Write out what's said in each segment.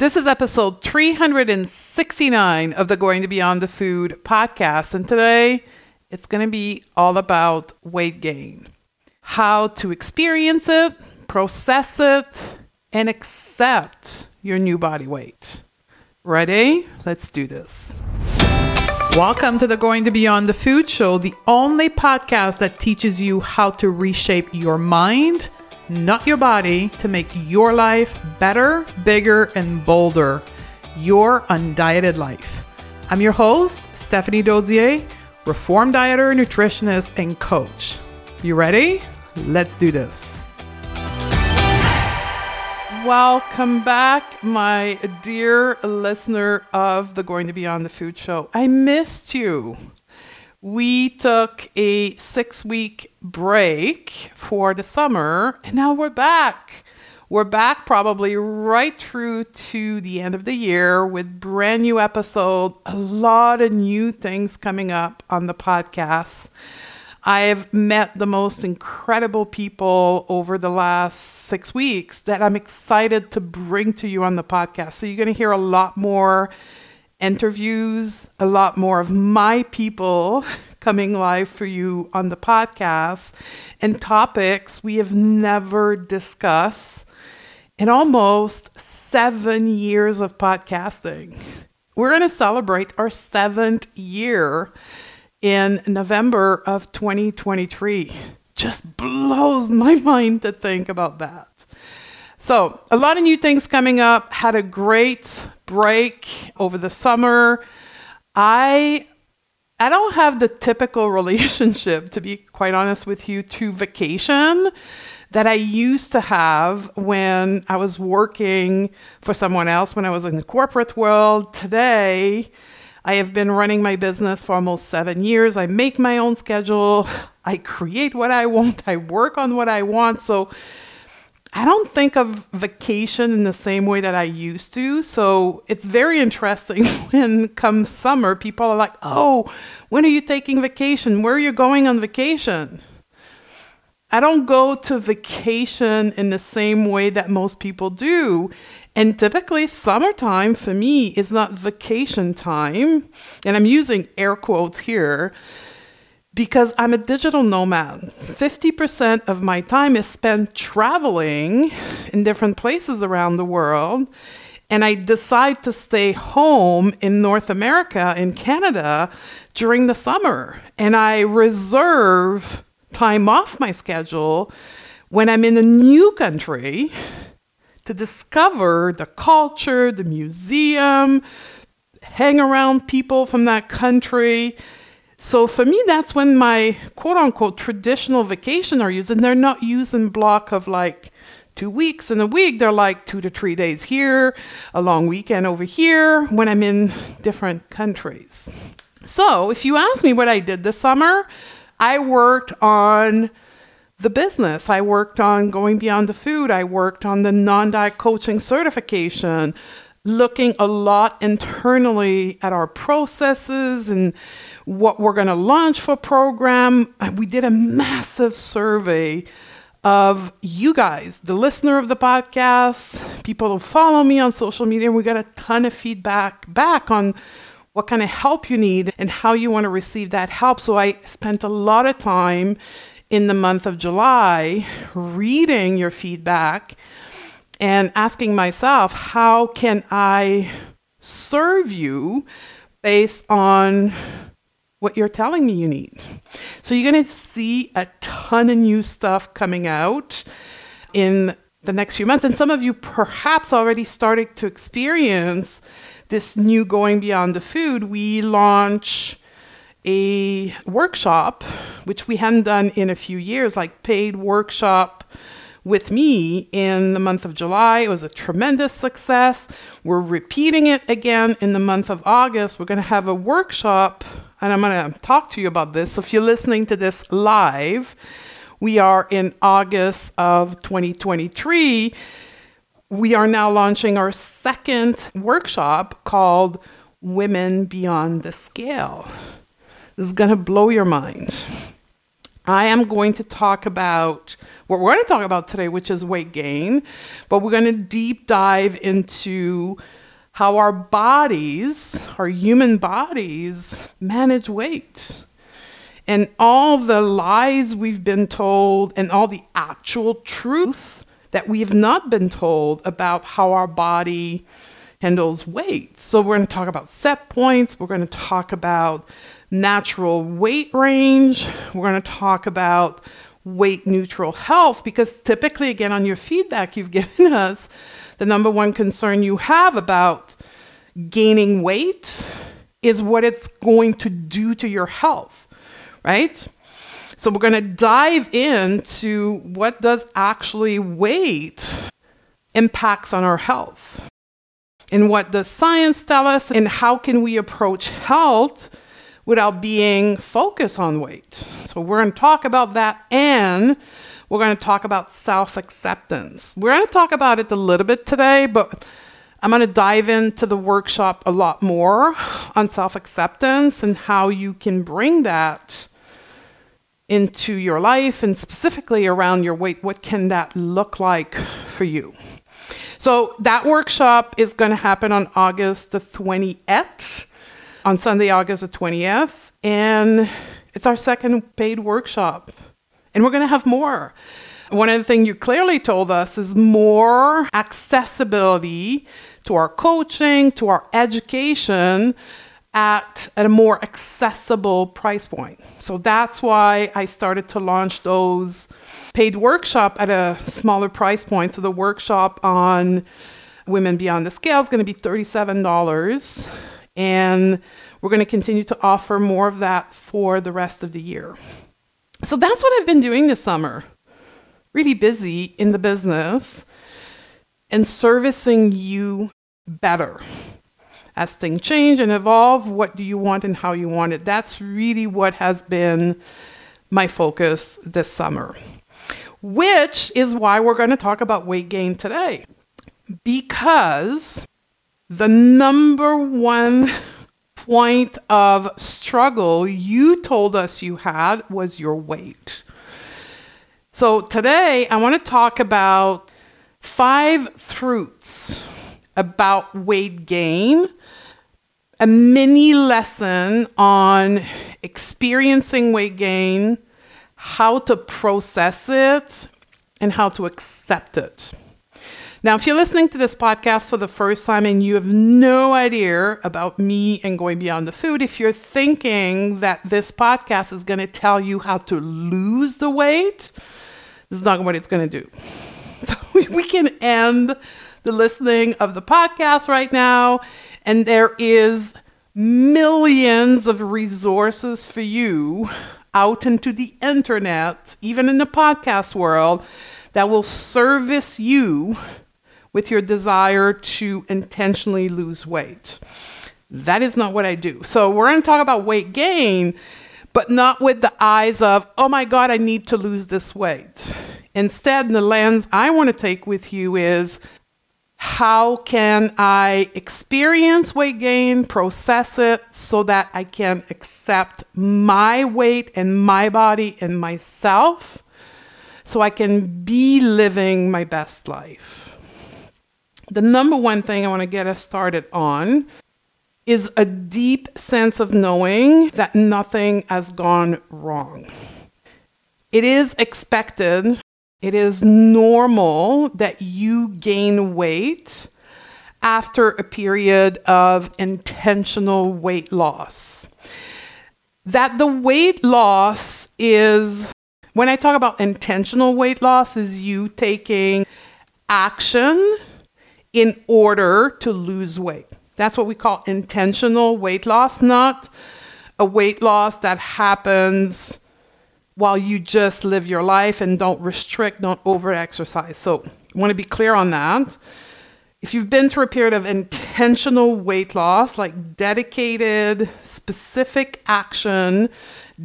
This is episode 369 of the Going to Beyond the Food podcast. And today it's going to be all about weight gain, how to experience it, process it, and accept your new body weight. Ready? Let's do this. Welcome to the Going to Beyond the Food Show, the only podcast that teaches you how to reshape your mind not your body, to make your life better, bigger, and bolder. Your undieted life. I'm your host, Stephanie Dodier, reformed dieter, nutritionist, and coach. You ready? Let's do this. Welcome back, my dear listener of the Going to Beyond the Food Show. I missed you we took a six week break for the summer, and now we're back. We're back probably right through to the end of the year with brand new episodes, a lot of new things coming up on the podcast. I've met the most incredible people over the last six weeks that I'm excited to bring to you on the podcast. So, you're going to hear a lot more interviews, a lot more of my people coming live for you on the podcast, and topics we have never discussed in almost seven years of podcasting. We're going to celebrate our seventh year in November of 2023. Just blows my mind to think about that. So, a lot of new things coming up. Had a great break over the summer. I I don't have the typical relationship, to be quite honest with you, to vacation that I used to have when I was working for someone else, when I was in the corporate world. Today, I have been running my business for almost seven years. I make my own schedule, I create what I want, I work on what I want. So, I don't think of vacation in the same way that I used to. So it's very interesting when come summer, people are like, oh, when are you taking vacation? Where are you going on vacation? I don't go to vacation in the same way that most people do. And typically, summertime for me is not vacation time. And I'm using air quotes here because I'm a digital nomad. 50% of my time is spent traveling in different places around the world. And I decide to stay home in North America, in Canada, during the summer. And I reserve time off my schedule when I'm in a new country to discover the culture, the museum, hang around people from that country so for me, that's when my quote unquote traditional vacation are used, and they're not used in block of like two weeks in a week. They're like two to three days here, a long weekend over here when I'm in different countries. So if you ask me what I did this summer, I worked on the business. I worked on going beyond the food. I worked on the non diet coaching certification looking a lot internally at our processes and what we're going to launch for program. We did a massive survey of you guys, the listener of the podcast, people who follow me on social media, and we got a ton of feedback back on what kind of help you need and how you want to receive that help. So I spent a lot of time in the month of July reading your feedback and asking myself, how can I serve you based on what you're telling me you need? So you're going to see a ton of new stuff coming out in the next few months. And some of you perhaps already started to experience this new going beyond the food. We launch a workshop, which we hadn't done in a few years, like paid workshop with me in the month of July. It was a tremendous success. We're repeating it again in the month of August. We're going to have a workshop, and I'm going to talk to you about this. So if you're listening to this live, we are in August of 2023. We are now launching our second workshop called Women Beyond the Scale. This is going to blow your mind. I am going to talk about what we're going to talk about today, which is weight gain, but we're going to deep dive into how our bodies, our human bodies, manage weight. And all the lies we've been told, and all the actual truth that we have not been told about how our body handles weight. So, we're going to talk about set points, we're going to talk about natural weight range, we're going to talk about weight neutral health, because typically, again, on your feedback you've given us, the number one concern you have about gaining weight is what it's going to do to your health, right? So we're going to dive into what does actually weight impacts on our health. And what does science tell us and how can we approach health without being focused on weight? So we're going to talk about that and we're going to talk about self acceptance. We're going to talk about it a little bit today, but I'm going to dive into the workshop a lot more on self acceptance and how you can bring that into your life and specifically around your weight. What can that look like for you? So, that workshop is going to happen on August the 20th, on Sunday, August the 20th. And it's our second paid workshop. And we're going to have more. One of the things you clearly told us is more accessibility to our coaching, to our education at, at a more accessible price point. So that's why I started to launch those paid workshop at a smaller price point. So the workshop on Women Beyond the Scale is going to be $37. And we're going to continue to offer more of that for the rest of the year. So that's what I've been doing this summer. Really busy in the business and servicing you better. As things change and evolve, what do you want and how you want it? That's really what has been my focus this summer, which is why we're going to talk about weight gain today. Because the number one point of struggle you told us you had was your weight. So today I want to talk about five truths about weight gain, a mini lesson on experiencing weight gain, how to process it, and how to accept it. Now, if you're listening to this podcast for the first time and you have no idea about me and going beyond the food, if you're thinking that this podcast is going to tell you how to lose the weight, this is not what it's going to do. So we can end the listening of the podcast right now, and there is millions of resources for you out into the internet, even in the podcast world, that will service you with your desire to intentionally lose weight. That is not what I do. So, we're going to talk about weight gain, but not with the eyes of, oh my God, I need to lose this weight. Instead, the lens I want to take with you is how can I experience weight gain, process it so that I can accept my weight and my body and myself so I can be living my best life? The number one thing I want to get us started on is a deep sense of knowing that nothing has gone wrong. It is expected, it is normal that you gain weight after a period of intentional weight loss. That the weight loss is, when I talk about intentional weight loss, is you taking action in order to lose weight. That's what we call intentional weight loss, not a weight loss that happens while you just live your life and don't restrict, don't over exercise. So, I want to be clear on that. If you've been through a period of intentional weight loss, like dedicated, specific action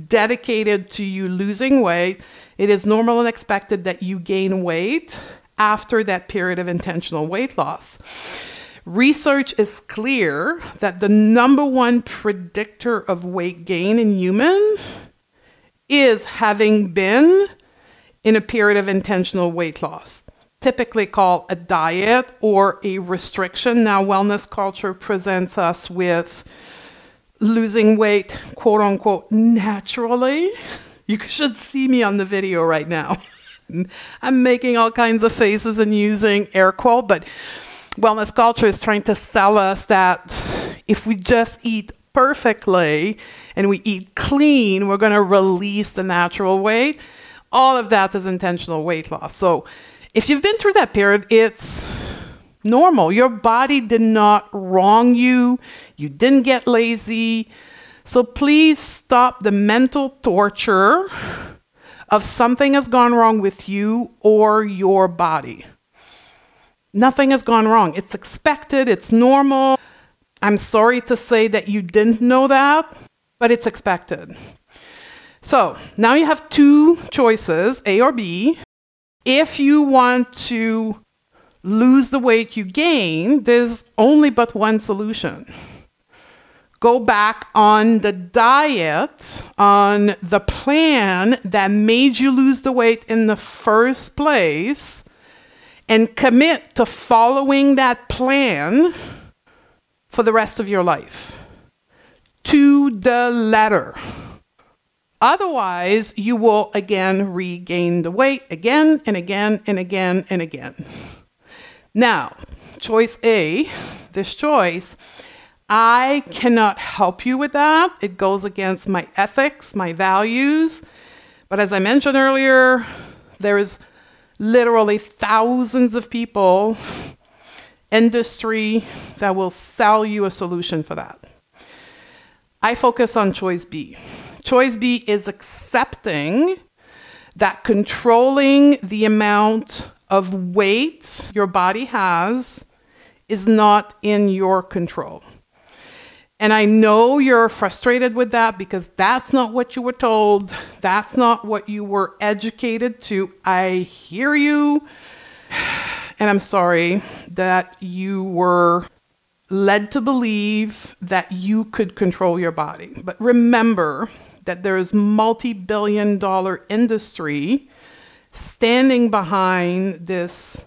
dedicated to you losing weight, it is normal and expected that you gain weight after that period of intentional weight loss. Research is clear that the number one predictor of weight gain in humans is having been in a period of intentional weight loss, typically called a diet or a restriction. Now, wellness culture presents us with losing weight, quote unquote, naturally. You should see me on the video right now. I'm making all kinds of faces and using air quote, but wellness culture is trying to sell us that if we just eat perfectly and we eat clean, we're going to release the natural weight. All of that is intentional weight loss. So if you've been through that period, it's normal. Your body did not wrong you, you didn't get lazy. So please stop the mental torture of something has gone wrong with you or your body. Nothing has gone wrong. It's expected, it's normal. I'm sorry to say that you didn't know that, but it's expected. So now you have two choices, A or B. If you want to lose the weight you gain, there's only but one solution go back on the diet, on the plan that made you lose the weight in the first place, and commit to following that plan for the rest of your life to the letter. Otherwise, you will again regain the weight again and again and again and again. Now, choice A, this choice I cannot help you with that. It goes against my ethics, my values. But as I mentioned earlier, there is literally thousands of people, industry that will sell you a solution for that. I focus on choice B. Choice B is accepting that controlling the amount of weight your body has is not in your control. And I know you're frustrated with that because that's not what you were told. That's not what you were educated to. I hear you. And I'm sorry that you were led to believe that you could control your body. But remember that there is multi-billion dollar industry standing behind this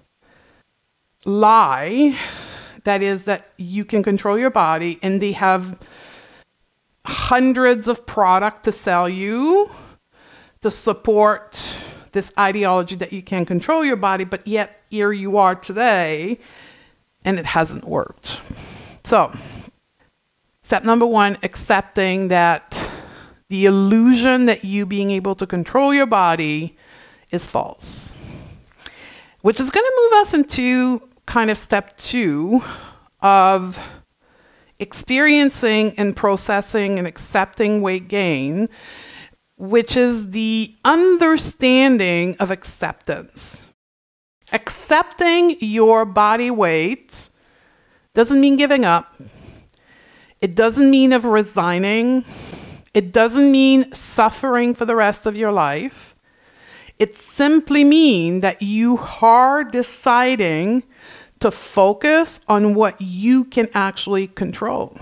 lie that is, that you can control your body, and they have hundreds of product to sell you to support this ideology that you can control your body, but yet here you are today, and it hasn't worked. So, step number one accepting that the illusion that you being able to control your body is false. Which is going to move us into kind of step two of experiencing and processing and accepting weight gain, which is the understanding of acceptance. Accepting your body weight doesn't mean giving up. It doesn't mean of resigning. It doesn't mean suffering for the rest of your life. It simply means that you are deciding to focus on what you can actually control.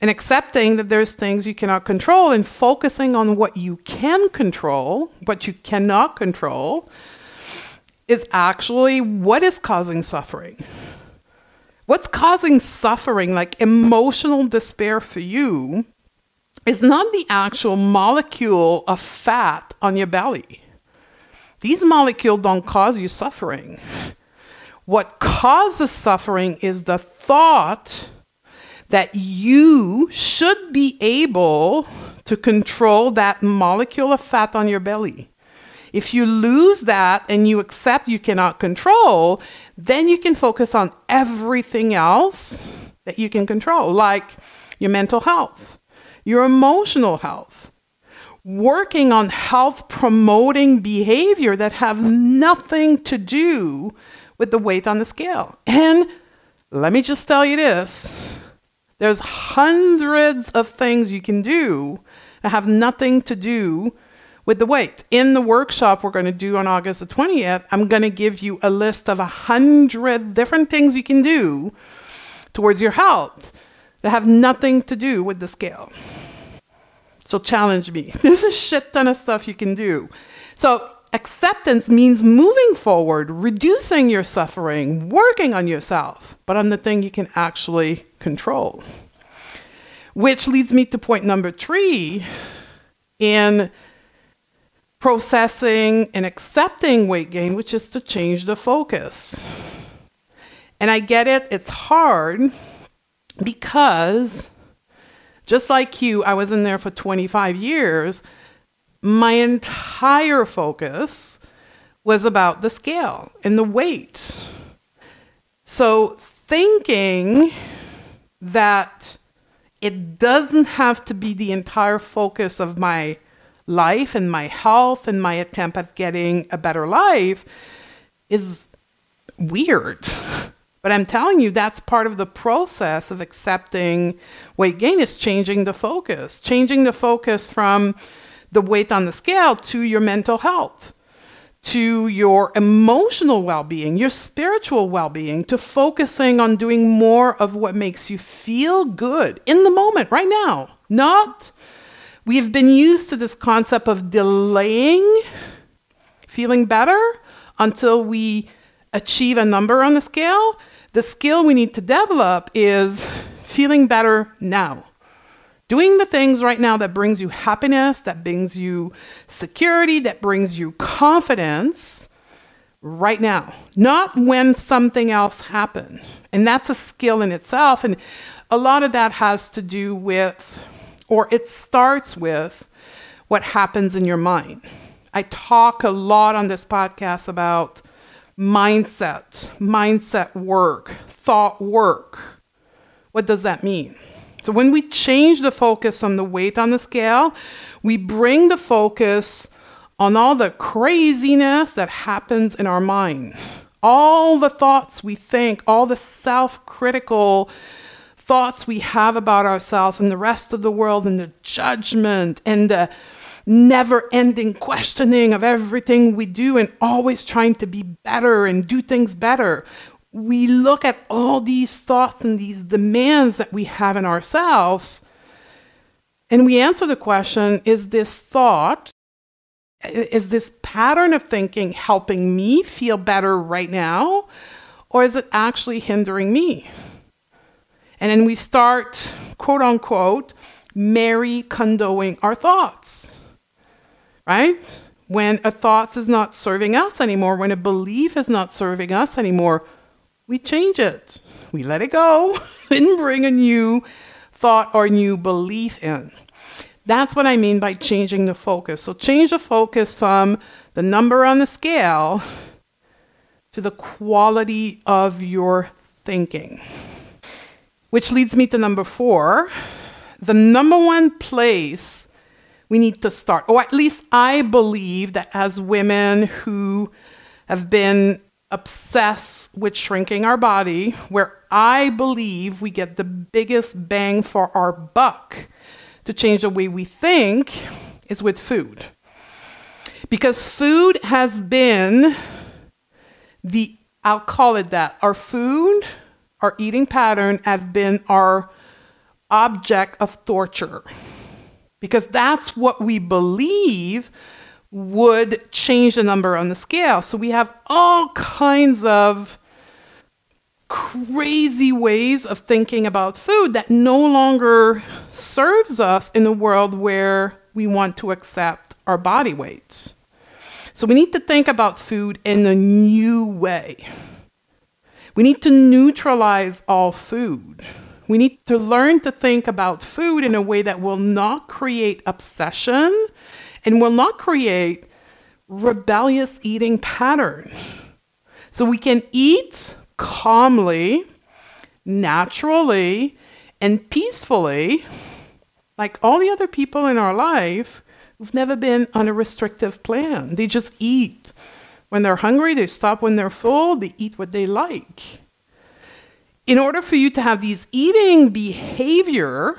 And accepting that there's things you cannot control and focusing on what you can control, what you cannot control, is actually what is causing suffering. What's causing suffering, like emotional despair for you, is not the actual molecule of fat on your belly. These molecules don't cause you suffering. What causes suffering is the thought that you should be able to control that molecule of fat on your belly. If you lose that and you accept you cannot control, then you can focus on everything else that you can control, like your mental health, your emotional health, working on health promoting behavior that have nothing to do with the weight on the scale. And let me just tell you this there's hundreds of things you can do that have nothing to do with the weight. In the workshop we're going to do on August the 20th, I'm going to give you a list of a hundred different things you can do towards your health that have nothing to do with the scale. So challenge me. There's a shit ton of stuff you can do. So acceptance means moving forward, reducing your suffering, working on yourself, but on the thing you can actually control. Which leads me to point number three in processing and accepting weight gain, which is to change the focus. And I get it, it's hard because just like you, I was in there for 25 years. My entire focus was about the scale and the weight. So thinking that it doesn't have to be the entire focus of my life and my health and my attempt at getting a better life is weird. But I'm telling you, that's part of the process of accepting weight gain is changing the focus, changing the focus from the weight on the scale to your mental health, to your emotional well being, your spiritual well being, to focusing on doing more of what makes you feel good in the moment, right now. Not, we've been used to this concept of delaying feeling better until we achieve a number on the scale. The skill we need to develop is feeling better now. Doing the things right now that brings you happiness, that brings you security, that brings you confidence right now, not when something else happens. And that's a skill in itself. And a lot of that has to do with, or it starts with, what happens in your mind. I talk a lot on this podcast about mindset, mindset work, thought work. What does that mean? So, when we change the focus on the weight on the scale, we bring the focus on all the craziness that happens in our mind, all the thoughts we think, all the self critical thoughts we have about ourselves and the rest of the world, and the judgment and the never ending questioning of everything we do and always trying to be better and do things better. We look at all these thoughts and these demands that we have in ourselves, and we answer the question is this thought, is this pattern of thinking helping me feel better right now, or is it actually hindering me? And then we start, quote unquote, Marie Kondoing our thoughts right? When a thought is not serving us anymore, when a belief is not serving us anymore, we change it. We let it go and bring a new thought or new belief in. That's what I mean by changing the focus. So change the focus from the number on the scale to the quality of your thinking. Which leads me to number four. The number one place we need to start. Or at least I believe that as women who have been obsessed with shrinking our body, where I believe we get the biggest bang for our buck to change the way we think is with food. Because food has been the, I'll call it that, our food, our eating pattern have been our object of torture because that's what we believe would change the number on the scale. So we have all kinds of crazy ways of thinking about food that no longer serves us in a world where we want to accept our body weights. So we need to think about food in a new way. We need to neutralize all food. We need to learn to think about food in a way that will not create obsession and will not create rebellious eating patterns. So we can eat calmly, naturally, and peacefully, like all the other people in our life who've never been on a restrictive plan. They just eat. When they're hungry, they stop when they're full, they eat what they like in order for you to have these eating behavior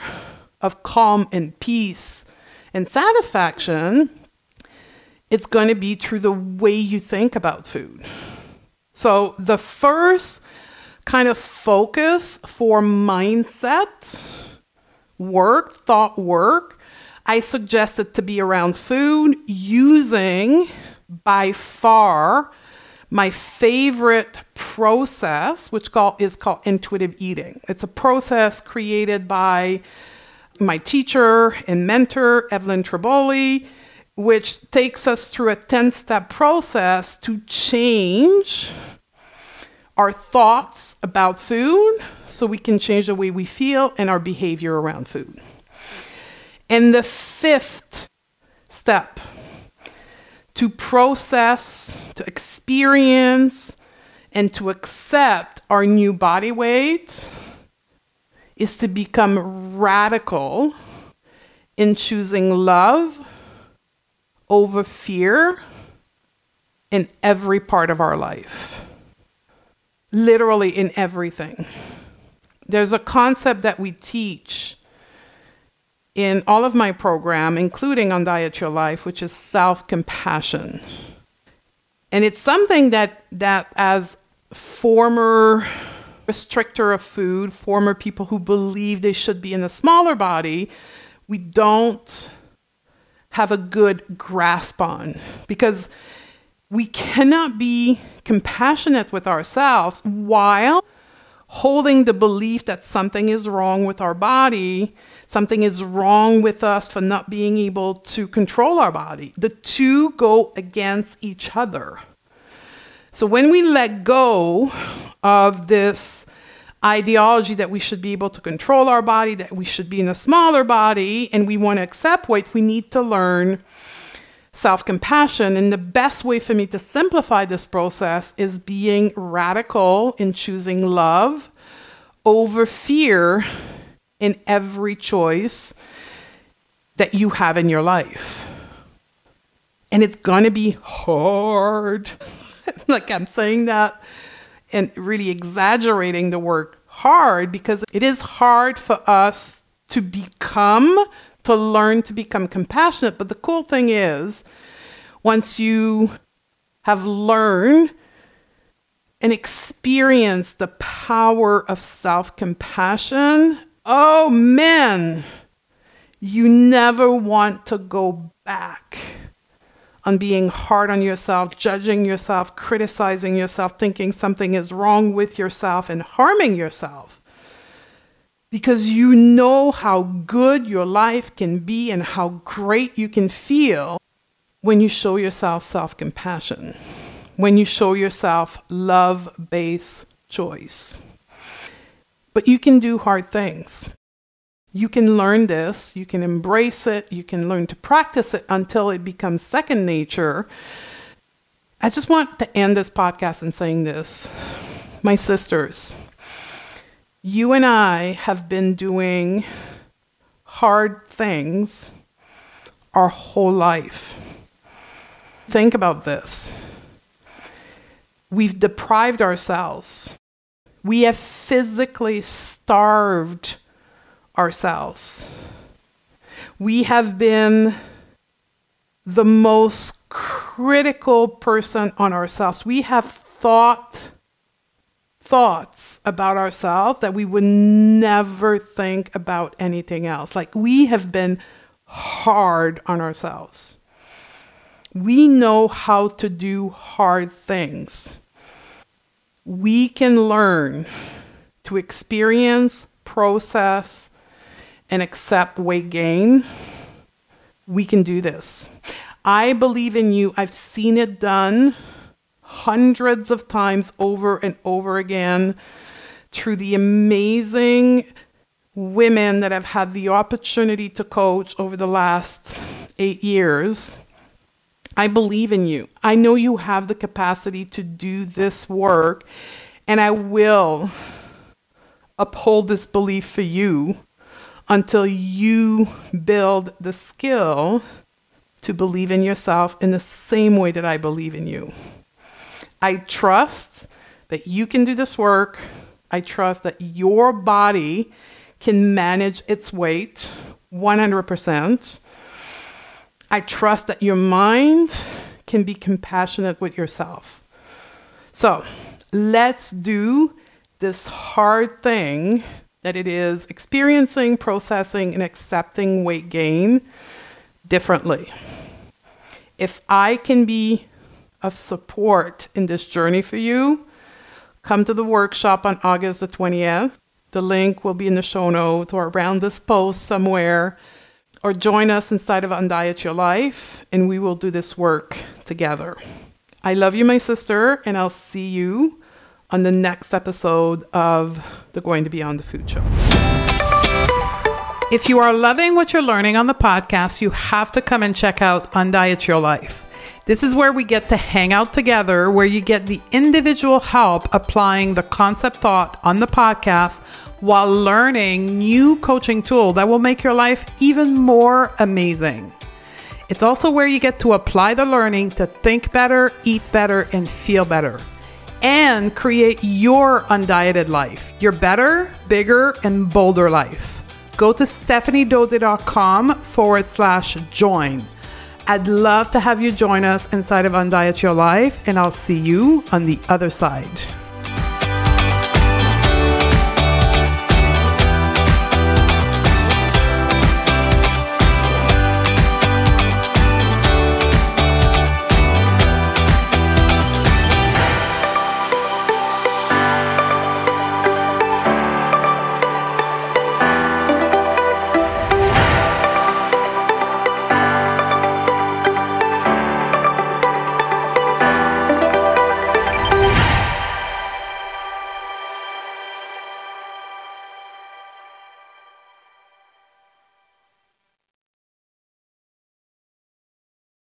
of calm and peace and satisfaction, it's going to be through the way you think about food. So, the first kind of focus for mindset work, thought work, I suggested to be around food using by far my favorite process, which call, is called intuitive eating. It's a process created by my teacher and mentor, Evelyn Tribole, which takes us through a 10 step process to change our thoughts about food so we can change the way we feel and our behavior around food. And the fifth step to process, to experience, and to accept our new body weight is to become radical in choosing love over fear in every part of our life. Literally in everything. There's a concept that we teach in all of my program, including Undiet Your Life, which is self-compassion. And it's something that that as former restrictor of food, former people who believe they should be in a smaller body, we don't have a good grasp on because we cannot be compassionate with ourselves while holding the belief that something is wrong with our body, something is wrong with us for not being able to control our body. The two go against each other. So when we let go of this ideology that we should be able to control our body, that we should be in a smaller body, and we want to accept weight, we need to learn self compassion. And the best way for me to simplify this process is being radical in choosing love over fear in every choice that you have in your life. And it's to be hard. like I'm saying that and really exaggerating the word hard because it is hard for us to become, to learn to become compassionate. But the cool thing is, once you have learned and experienced the power of self compassion, oh man, you never want to go back on being hard on yourself, judging yourself, criticizing yourself, thinking something is wrong with yourself, and harming yourself. Because you know how good your life can be and how great you can feel when you show yourself self compassion, when you show yourself love based choice. But you can do hard things. You can learn this, you can embrace it, you can learn to practice it until it becomes second nature. I just want to end this podcast in saying this. My sisters, you and I have been doing hard things our whole life. Think about this. We've deprived ourselves. We have physically starved ourselves. We have been the most critical person on ourselves. We have thought thoughts about ourselves that we would never think about anything else. Like we have been hard on ourselves. We know how to do hard things. We can learn to experience, process, and accept weight gain, we can do this. I believe in you. I've seen it done hundreds of times over and over again through the amazing women that I've had the opportunity to coach over the last eight years. I believe in you. I know you have the capacity to do this work, and I will uphold this belief for you until you build the skill to believe in yourself in the same way that I believe in you. I trust that you can do this work. I trust that your body can manage its weight 100%. I trust that your mind can be compassionate with yourself. So let's do this hard thing that it is experiencing, processing, and accepting weight gain differently. If I can be of support in this journey for you, come to the workshop on August the 20th. The link will be in the show notes or around this post somewhere. Or join us inside of Undiet Your Life, and we will do this work together. I love you, my sister, and I'll see you on the next episode of the Going to Beyond the Food Show. If you are loving what you're learning on the podcast, you have to come and check out Undiet Your Life. This is where we get to hang out together, where you get the individual help applying the concept thought on the podcast while learning new coaching tool that will make your life even more amazing. It's also where you get to apply the learning to think better, eat better, and feel better, and create your undieted life, your better, bigger, and bolder life go to stephaniedodier.com forward slash join. I'd love to have you join us inside of Undiet Your Life, and I'll see you on the other side.